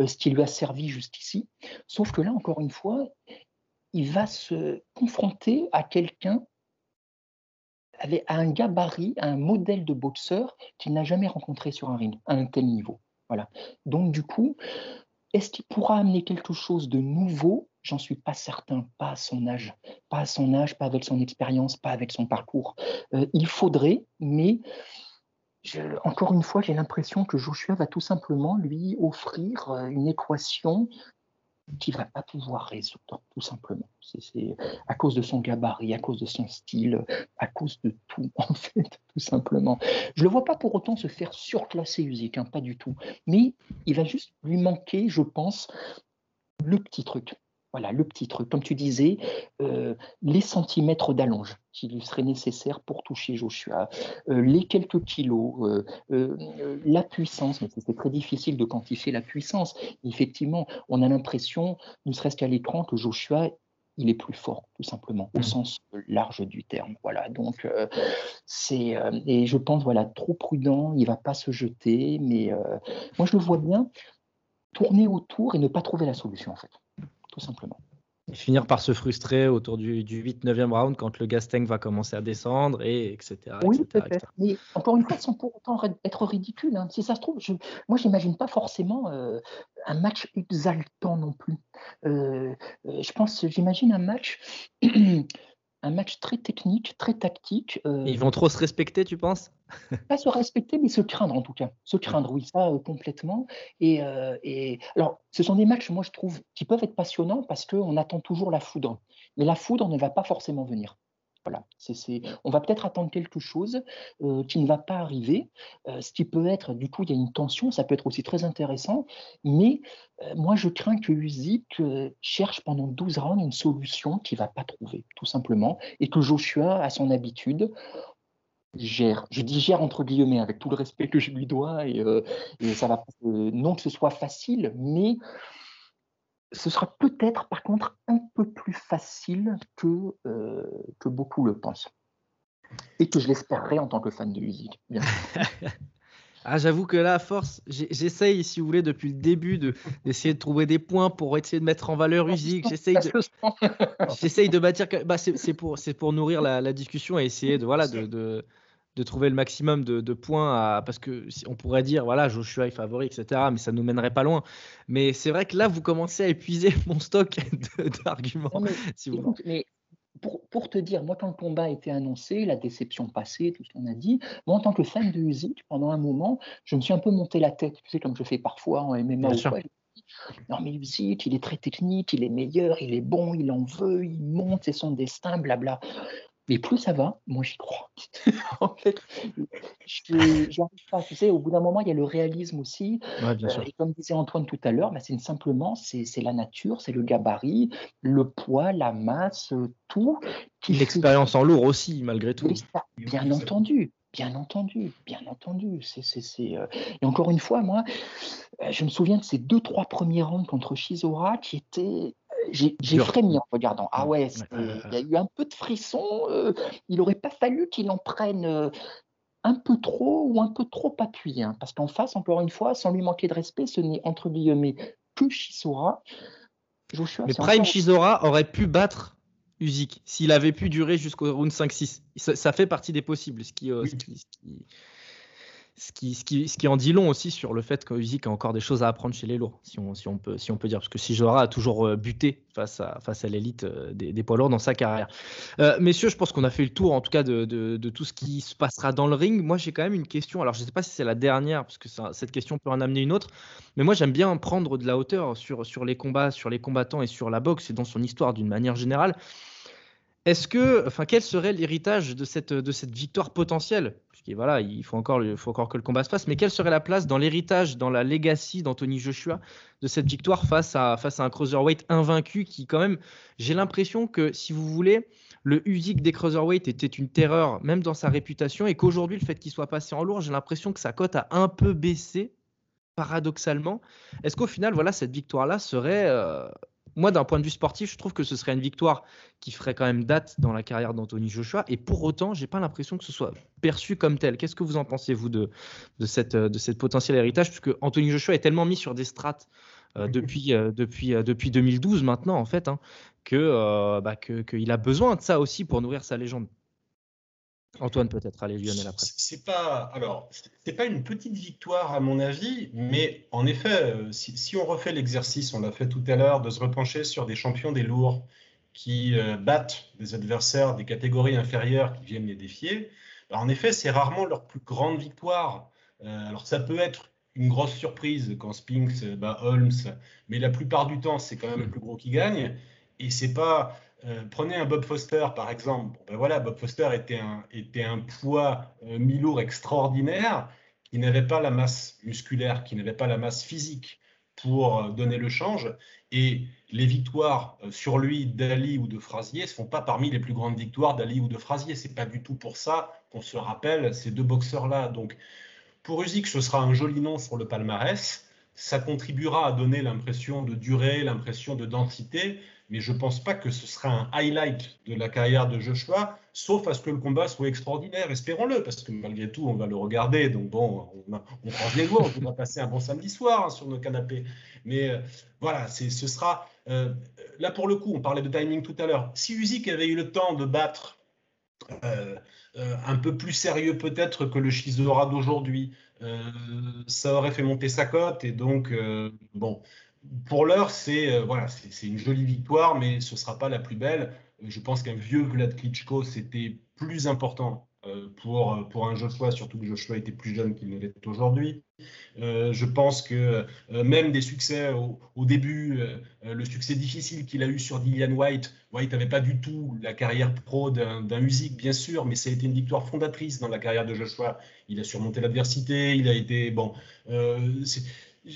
euh, ce qui lui a servi jusqu'ici. Sauf que là, encore une fois, il va se confronter à quelqu'un à un gabarit, à un modèle de boxeur qu'il n'a jamais rencontré sur un ring, à un tel niveau. Voilà. Donc, du coup, est-ce qu'il pourra amener quelque chose de nouveau J'en suis pas certain, pas à son âge, pas son âge, pas avec son expérience, pas avec son parcours. Euh, il faudrait, mais encore une fois, j'ai l'impression que Joshua va tout simplement lui offrir euh, une équation qu'il va pas pouvoir résoudre, tout simplement. C'est à cause de son gabarit, à cause de son style, à cause de tout, en fait, tout simplement. Je le vois pas pour autant se faire surclasser Usyk, hein, pas du tout. Mais il va juste lui manquer, je pense, le petit truc. Voilà, le petit truc. Comme tu disais, euh, les centimètres d'allonge qui lui seraient nécessaires pour toucher Joshua, euh, les quelques kilos, euh, la puissance, mais c'est très difficile de quantifier la puissance. Effectivement, on a l'impression, ne serait-ce qu'à l'écran, que Joshua il est plus fort, tout simplement, au mmh. sens large du terme. Voilà, donc c'est et je pense voilà trop prudent, il va pas se jeter, mais moi je le vois bien tourner autour et ne pas trouver la solution en fait simplement. Et finir par se frustrer autour du, 8-9e round quand le gas tank va commencer à descendre, et etc. Oui, peut-être. Mais encore une fois, sans pour autant être ridicule. Hein. Si ça se trouve, je, moi, j'imagine pas forcément euh, un match exaltant non plus. Euh, euh, je pense, j'imagine un match un match très technique, très tactique. Euh, Ils vont trop se respecter, tu penses? Pas se respecter, mais se craindre en tout cas. Se craindre, oui, ça euh, complètement. Et, euh, et, alors, ce sont des matchs, moi je trouve, qui peuvent être passionnants parce qu'on attend toujours la foudre. Mais la foudre ne va pas forcément venir. Voilà, on va peut-être attendre quelque chose euh, qui ne va pas arriver, euh, ce qui peut être, du coup, il y a une tension, ça peut être aussi très intéressant, mais euh, moi, je crains que Usyk cherche pendant 12 rounds une solution qu'il ne va pas trouver, tout simplement, et que Joshua, à son habitude, gère. Je dis gère entre guillemets, avec tout le respect que je lui dois, et, et ça va, non que ce soit facile, mais ce sera peut-être par contre un peu plus facile que, euh, que beaucoup le pensent. Et que je l'espérerais en tant que fan de musique. ah, j'avoue que là, à force, j'essaye, si vous voulez, depuis le début, d'essayer de, trouver des points pour essayer de mettre en valeur musique. J'essaye de, j'essaye de bâtir. Bah, c'est pour, pour nourrir la, la, discussion et essayer de, voilà, de, de trouver le maximum de, points à, parce que on pourrait dire voilà Joshua est favori etc mais ça nous mènerait pas loin mais c'est vrai que là vous commencez à épuiser mon stock d'arguments mais, pour, te dire, moi, quand le combat a été annoncé, la déception passée, tout ce qu'on a dit, moi, en tant que fan de Usyk, pendant un moment, je me suis un peu monté la tête, tu sais, comme je fais parfois en MMA ou quoi. Non, mais Usyk, il est très technique, il est meilleur, il est bon, il en veut, il monte, c'est son destin, blabla. Mais plus ça va, moi j'y crois. en fait, je pas. Tu sais, au bout d'un moment, il y a le réalisme aussi. Ouais, bien sûr. Euh, et comme disait Antoine tout à l'heure, bah, c'est simplement c'est la nature, c'est le gabarit, le poids, la masse, euh, tout. L'expérience en lourd aussi, malgré tout. Bien entendu. Bien entendu, bien entendu. C'est, euh, Et encore une fois, moi, je me souviens de ces deux, trois premiers rounds contre Shizora qui étaient j'ai frémi en regardant. Ah ouais, il y a eu un peu de frisson. Euh, il n'aurait pas fallu qu'il en prenne euh, un peu trop ou un peu trop appuyé. Hein, parce qu'en face, encore une fois, sans lui manquer de respect, ce n'est entre guillemets que Chisora. Mais Prime Chisora aurait pu battre Usyk s'il avait pu durer jusqu'au round 5-6. Ça, fait partie des possibles. Ce qui, euh, ce qui ce qui, ce, qui, en dit long aussi sur le fait qu'Usyk a encore des choses à apprendre chez les lourds, si on, peut, dire. Parce que Sijora a toujours euh, buté face à, l'élite euh, des, poids lourds dans sa carrière. Euh, messieurs, je pense qu'on a fait le tour en tout cas de, tout ce qui se passera dans le ring. Moi, j'ai quand même une question. Alors, je ne sais pas si c'est la dernière, parce que cette question peut en amener une autre. Mais moi, j'aime bien prendre de la hauteur sur les combats, sur les combattants et sur la boxe et dans son histoire d'une manière générale. Est-ce que, enfin, quel serait l'héritage de cette, de cette victoire potentielle? Voilà, il faut encore, il faut encore que le combat se fasse. Mais quelle serait la place dans l'héritage, dans la legacy d'Anthony Joshua de cette victoire face à, face à un cruiserweight invaincu qui, quand même, j'ai l'impression que, si vous voulez, le Usyk des cruiserweight était une terreur, même dans sa réputation, et qu'aujourd'hui, le fait qu'il soit passé en lourd, j'ai l'impression que sa cote a un peu baissé, paradoxalement. Est-ce qu'au final, voilà, cette victoire-là serait euh, moi, d'un point de vue sportif, je trouve que ce serait une victoire qui ferait quand même date dans la carrière d'Anthony Joshua. Et pour autant, j'ai pas l'impression que ce soit perçu comme tel. Qu'est-ce que vous en pensez, vous, de, de, cette, de cette potentiel héritage? Puisque Anthony Joshua est tellement mis sur des strates euh, depuis, euh, depuis, euh, depuis 2012 maintenant, en fait, hein, que, bah, qu'il a besoin de ça aussi pour nourrir sa légende. Antoine peut-être, allez Lionel après. C'est pas alors c'est pas une petite victoire à mon avis, mais en effet, euh, si, on refait l'exercice, on l'a fait tout à l'heure, de se repencher sur des champions des lourds qui euh, battent des adversaires des catégories inférieures qui viennent les défier, bah, en effet, c'est rarement leur plus grande victoire. Euh, alors ça peut être une grosse surprise quand Spinks bat Holmes, mais la plupart du temps, c'est quand même le plus gros qui gagne. Et c'est pas euh, prenez un Bob Foster par exemple. ben voilà, Bob Foster était un, était un poids euh, mi-lourd extraordinaire qui n'avait pas la masse musculaire, qui n'avait pas la masse physique pour euh, donner le change. Et les victoires sur lui d'Ali ou de Frazier ne sont pas parmi les plus grandes victoires d'Ali ou de Frazier. C'est pas du tout pour ça qu'on se rappelle ces deux boxeurs-là. Donc pour Usyk, ce sera un joli nom sur le palmarès. Ça contribuera à donner l'impression de durée, l'impression de densité mais je ne pense pas que ce sera un highlight de la carrière de Joshua, sauf à ce que le combat soit extraordinaire, espérons-le, parce que malgré tout, on va le regarder, donc bon, on, on prend les doigts, on va passer un bon samedi soir hein, sur nos canapés. Mais euh, voilà, ce sera... Euh, là, pour le coup, on parlait de timing tout à l'heure. Si Usyk avait eu le temps de battre euh, un peu plus sérieux peut-être que le Shizora d'aujourd'hui, ça aurait fait monter sa cote, et donc, bon pour l'heure, c'est euh, voilà, une jolie victoire, mais ce ne sera pas la plus belle. Je pense qu'un vieux Vlad Klitschko, c'était plus important euh, pour, euh, pour un Joshua, surtout que Joshua était plus jeune qu'il ne l'est aujourd'hui. je pense que même des succès au, début, le succès difficile qu'il a eu sur Dillian White, White n'avait pas du tout la carrière pro d'un Usyk, bien sûr, mais ça a été une victoire fondatrice dans la carrière de Joshua. Il a surmonté l'adversité, il a été bon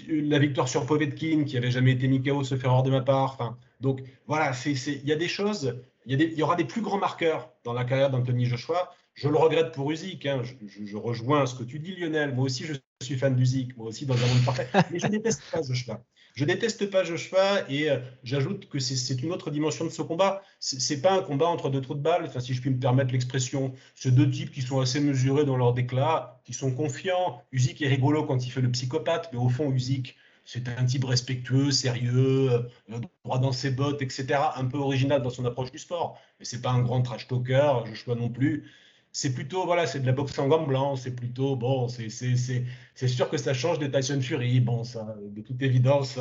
la victoire sur Povetkin, qui avait jamais été Mikao, se faire hors de ma part. Enfin, donc voilà, il y a des choses, il y, y, aura des plus grands marqueurs dans la carrière d'Anthony Joshua. Je le regrette pour Usyk, hein. je, je, rejoins ce que tu dis Lionel, moi aussi je suis fan d'Usyk, moi aussi dans un monde parfait, mais je déteste pas Joshua. Je déteste pas Joshua et euh, j'ajoute que c'est une autre dimension de ce combat. C'est pas un combat entre deux trous de balles, enfin, si je puis me permettre l'expression. C'est deux types qui sont assez mesurés dans leur déclat, qui sont confiants. Usyk est rigolo quand il fait le psychopathe, mais au fond, Usyk, c'est un type respectueux, sérieux, euh, droit dans ses bottes, etc. Un peu original dans son approche du sport. Mais c'est pas un grand trash talker, Joshua non plus c'est plutôt, voilà, c'est de la boxe en gants blancs, c'est plutôt, bon, c'est sûr que ça change des Tyson Fury, bon, ça, de toute évidence.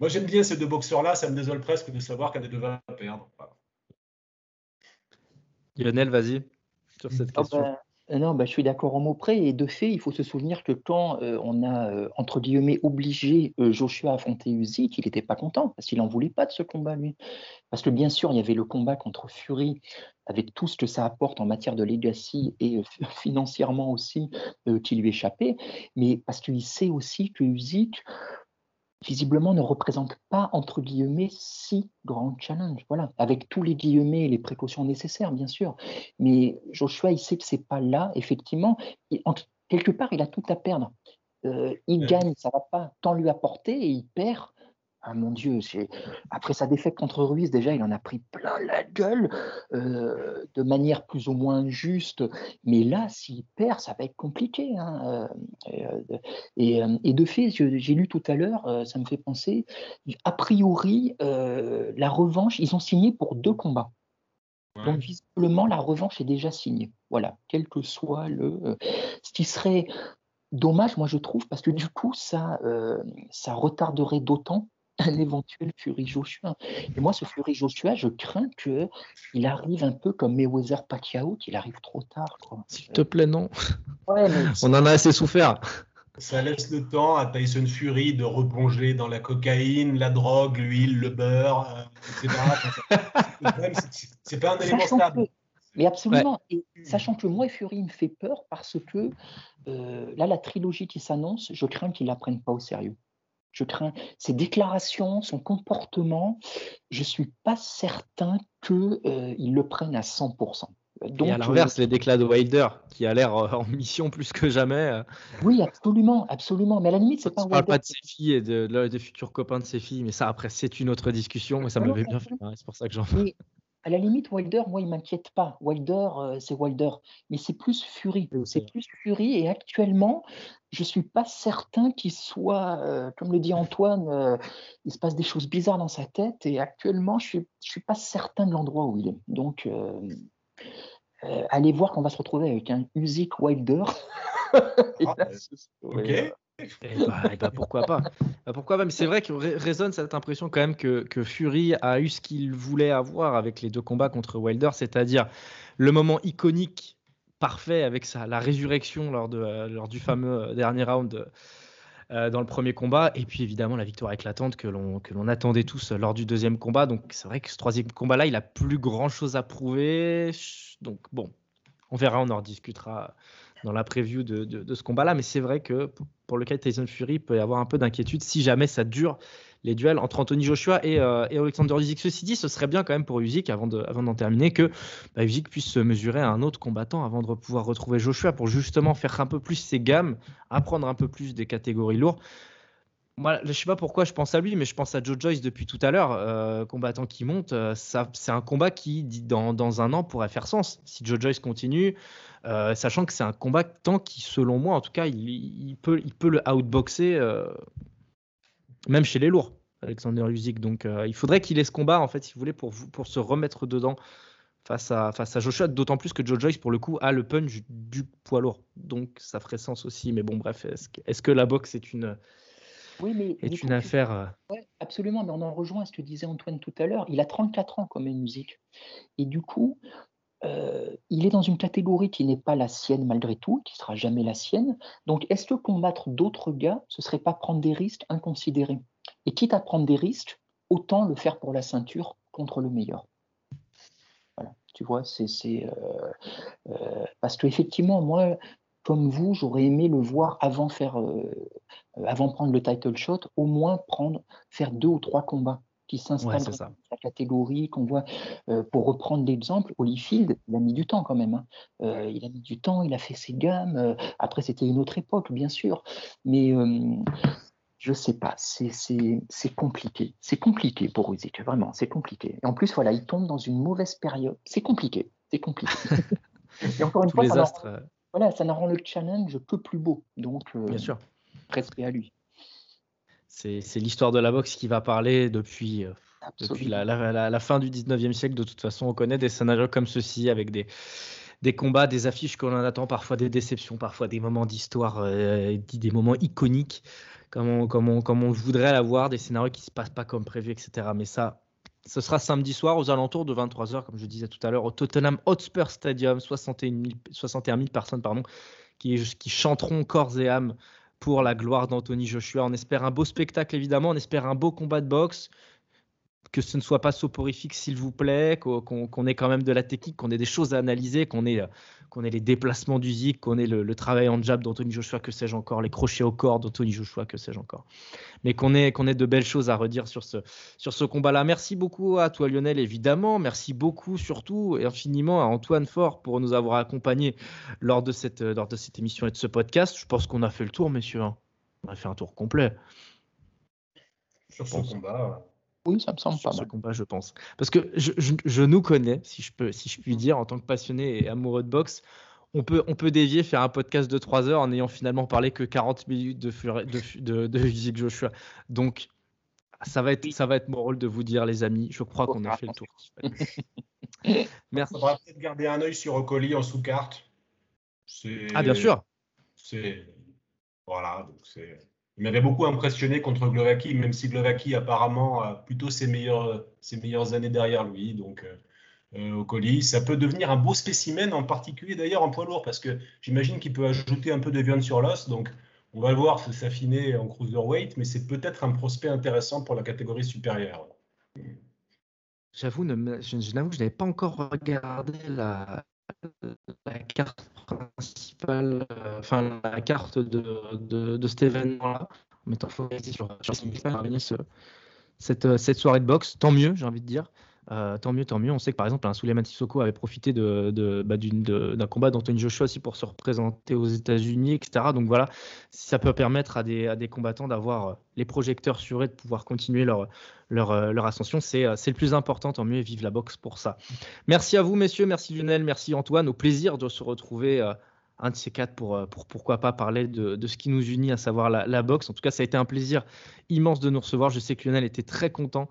Moi, j'aime bien ces deux boxeurs-là, ça me désole presque de savoir qu'un des deux va perdre. Lionel, vas-y, sur cette ah question. Ben, non, bah, je suis d'accord en mots près. Et de fait, il faut se souvenir que quand euh, on a, euh, entre guillemets, obligé Joshua à affronter Usyk, il n'était pas content parce qu'il n'en voulait pas de ce combat, lui. Parce que bien sûr, il y avait le combat contre Fury avec tout ce que ça apporte en matière de legacy et financièrement aussi qui lui échappait. Mais parce qu'il sait aussi que Usyk, visiblement ne représente pas, entre guillemets, si grand challenge. Voilà, avec tous les guillemets et les précautions nécessaires, bien sûr. Mais Joshua, il sait que c'est pas là, effectivement. quelque part, il a tout à perdre. Euh, il gagne, ça va pas tant lui apporter, et il perd, ah mon Dieu, après sa défaite contre Ruiz, déjà, il en a pris plein la gueule euh, de manière plus ou moins juste. Mais là, s'il perd, ça va être compliqué. Hein, euh, euh, et, de fait, j'ai lu tout à l'heure, ça me fait penser, a priori, la revanche, ils ont signé pour deux combats. Donc, visiblement, la revanche est déjà signée. Voilà, quel que soit le. ce qui serait dommage, moi, je trouve, parce que du coup, ça, ça retarderait d'autant un éventuel Fury Joshua. Et moi, ce Fury Joshua, je crains qu'il arrive un peu comme Mayweather Pacquiao, qu'il arrive trop tard. S'il te plaît, non. On en a assez souffert. Ça laisse le temps à Tyson Fury de replonger dans la cocaïne, la drogue, l'huile, le beurre, euh, etc. c'est pas un élément stable. mais absolument. Et sachant que moi, Fury me fait peur parce que euh, là, la trilogie qui s'annonce, je crains qu'ils la prennent pas au sérieux. Je crains ses déclarations, son comportement. Je ne suis pas certain qu'ils euh, le prennent à 100%. Donc, et à l'inverse, les déclats de Wilder, qui a l'air euh, en mission plus que jamais. Euh. Oui, absolument, absolument. Mais à la limite, c'est pas. On ne parle pas de ses filles et de, des futurs copains de ses filles, mais ça, après, c'est une autre discussion. Mais ça me m'avait bien fait. C'est pour ça que j'en à la limite, Wilder, moi, il m'inquiète pas. Wilder, euh, c'est Wilder. Mais c'est plus Fury. C'est plus Fury. Et actuellement, je suis pas certain qu'il soit, euh, comme le dit Antoine, euh, il se passe des choses bizarres dans sa tête. Et actuellement, je suis, je suis pas certain de l'endroit où il est. Donc, allez voir qu'on va se retrouver avec un Usyk Wilder. Ah, ok. Eh bah, eh bah, pourquoi pas bah, Pourquoi pas c'est vrai que résonne cette impression quand même que, que Fury a eu ce qu'il voulait avoir avec les deux combats contre Wilder, c'est-à-dire le moment iconique parfait avec sa, la résurrection lors, de, euh, lors du fameux euh, dernier round euh, dans le premier combat, et puis évidemment la victoire éclatante que l'on, attendait tous lors du deuxième combat. Donc c'est vrai que ce troisième combat-là, il a plus grand-chose à prouver. Donc bon, on verra, on en rediscutera dans la preview de, ce combat-là. Mais c'est vrai que pour le cas de Tyson Fury, il peut y avoir un peu d'inquiétude si jamais ça dure les duels entre Anthony Joshua et, euh, Alexander Usyk. Ceci dit, ce serait bien quand même pour Usyk, avant, de, avant d'en terminer, que bah, puisse se mesurer à un autre combattant avant de pouvoir retrouver Joshua pour justement faire un peu plus ses gammes, apprendre un peu plus des catégories lourdes. Moi, je sais pas pourquoi je pense à lui, mais je pense à Joe Joyce depuis tout à l'heure, euh, combattant qui monte. Euh, c'est un combat qui, dans, un an, pourrait faire sens. Si Joe Joyce continue, euh, sachant que c'est un combattant qui, selon moi, en tout cas, il, peut, le outboxer, euh, même chez les lourds, Alexander Usyk. Donc, il faudrait qu'il ait ce combat, en fait, si vous voulez, pour, se remettre dedans face à, face à Joshua, d'autant plus que Joe Joyce, pour le coup, a le punch du poids lourd. Donc, ça ferait sens aussi. Mais bon, bref, est-ce que, est que la boxe est une. Oui, mais est une affaire. absolument, mais on en rejoint ce que disait Antoine tout à l'heure. Il a 34 ans comme musique. Et du coup, euh, il est dans une catégorie qui n'est pas la sienne malgré tout, qui sera jamais la sienne. Donc, est-ce que combattre d'autres gars, ce serait pas prendre des risques inconsidérés? Et quitte à prendre des risques, autant le faire pour la ceinture contre le meilleur. Voilà, tu vois, c'est euh, euh, parce que effectivement, moi, comme vous, j'aurais aimé le voir avant faire, avant prendre le title shot, au moins prendre, faire deux ou trois combats qui s'installe dans la catégorie qu'on voit. Euh, pour reprendre l'exemple, Holyfield, il a mis du temps quand même. Hein. Euh, il a mis du temps, il a fait ses gammes. Euh, après, c'était une autre époque, bien sûr. Mais je sais pas, c'est compliqué. C'est compliqué pour Usyk, vraiment, c'est compliqué. Et en plus, voilà, il tombe dans une mauvaise période. C'est compliqué, c'est compliqué. Et encore une fois, ça, rend, voilà, ça rend le challenge que plus beau. Donc, bien sûr. respect à lui. C'est l'histoire de la boxe qui va parler depuis, euh, la, fin du 19e siècle. De toute façon, on connaît des scénarios comme ceci avec des, des combats, des affiches qu'on en attend, parfois des déceptions, parfois des moments d'histoire, euh, des moments iconiques, comme on, comme, on, comme on voudrait l'avoir, des scénarios qui ne se passent pas comme prévu, etc. Mais ça, Ce sera samedi soir aux alentours de 23h, comme je disais tout à l'heure, au Tottenham Hotspur Stadium, 61 000, personnes pardon, qui, qui chanteront corps et âme pour la gloire d'Anthony Joshua. On espère un beau spectacle évidemment, on espère un beau combat de boxe, que ce ne soit pas soporifique s'il vous plaît, qu'on ait quand même de la technique, qu'on ait des choses à analyser, qu'on ait, qu'on ait les déplacements du Zik, qu'on ait le, travail en jab d'Anthony Joshua, que sais-je encore, les crochets au corps d'Anthony Joshua, que sais-je encore. Mais qu'on ait, ait de belles choses à redire sur ce, sur ce combat-là. Merci beaucoup à toi Lionel, évidemment. Merci beaucoup surtout et infiniment à Antoine Fort pour nous avoir accompagnés lors de cette, lors de cette émission et de ce podcast. Je pense qu'on a fait le tour, messieurs. Hein. On a fait un tour complet. Sur ce combat, oui, ça me semble pas ce combat, je pense. Parce que je, nous connais, si je, peux, si je puis dire, en tant que passionné et amoureux de boxe. On peut, on peut dévier, faire un podcast de 3 heures en n'ayant finalement parlé que 40 minutes de, de, de, Joshua. Donc, ça va, être, ça va être mon rôle de vous dire, les amis, je crois qu'on a fait le tour. Merci. On va peut-être garder un œil sur Ocoli en sous-carte. Ah, bien sûr. C'est. Voilà, donc c'est. Il m'avait beaucoup impressionné contre Glovaki, même si Glovaki apparemment a plutôt ses meilleures, ses meilleures années derrière lui. Donc, euh, euh, au colis, ça peut devenir un beau spécimen, en particulier d'ailleurs en poids lourd, parce que j'imagine qu'il peut ajouter un peu de viande sur l'os. Donc, on va le voir s'affiner en cruiserweight, mais c'est peut-être un prospect intéressant pour la catégorie supérieure. J'avoue, que je n'avais pas encore regardé la, la carte principale, euh, enfin la carte de, de, cet événement-là, en mettant focalisé sur, sur cette, cette soirée de boxe. Tant mieux, j'ai envie de dire. Euh, tant mieux, tant mieux. On sait que par exemple, un Souleymane Sissoko avait profité de, bah, d'un combat d'Anthony Joshua aussi pour se représenter aux États-Unis, etc. Donc voilà, si ça peut permettre à des, combattants d'avoir euh, les projecteurs sur eux, de pouvoir continuer leur, euh, ascension, c'est, le plus important. Tant mieux vive la boxe pour ça. Merci à vous, messieurs. Merci Lionel. Merci Antoine. Au plaisir de se retrouver un de ces quatre pour, euh, pour pourquoi pas parler de, de ce qui nous unit, à savoir la, boxe. En tout cas, ça a été un plaisir immense de nous recevoir. Je sais que Lionel était très content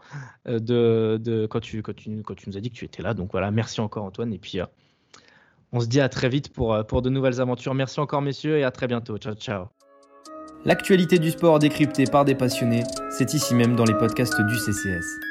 euh, de, de quand, tu, quand, tu, quand tu nous as dit que tu étais là. Donc voilà, merci encore Antoine. Et puis, euh, on se dit à très vite pour, pour de nouvelles aventures. Merci encore messieurs et à très bientôt. Ciao, ciao. L'actualité du sport décryptée par des passionnés, c'est ici même dans les podcasts du CCS.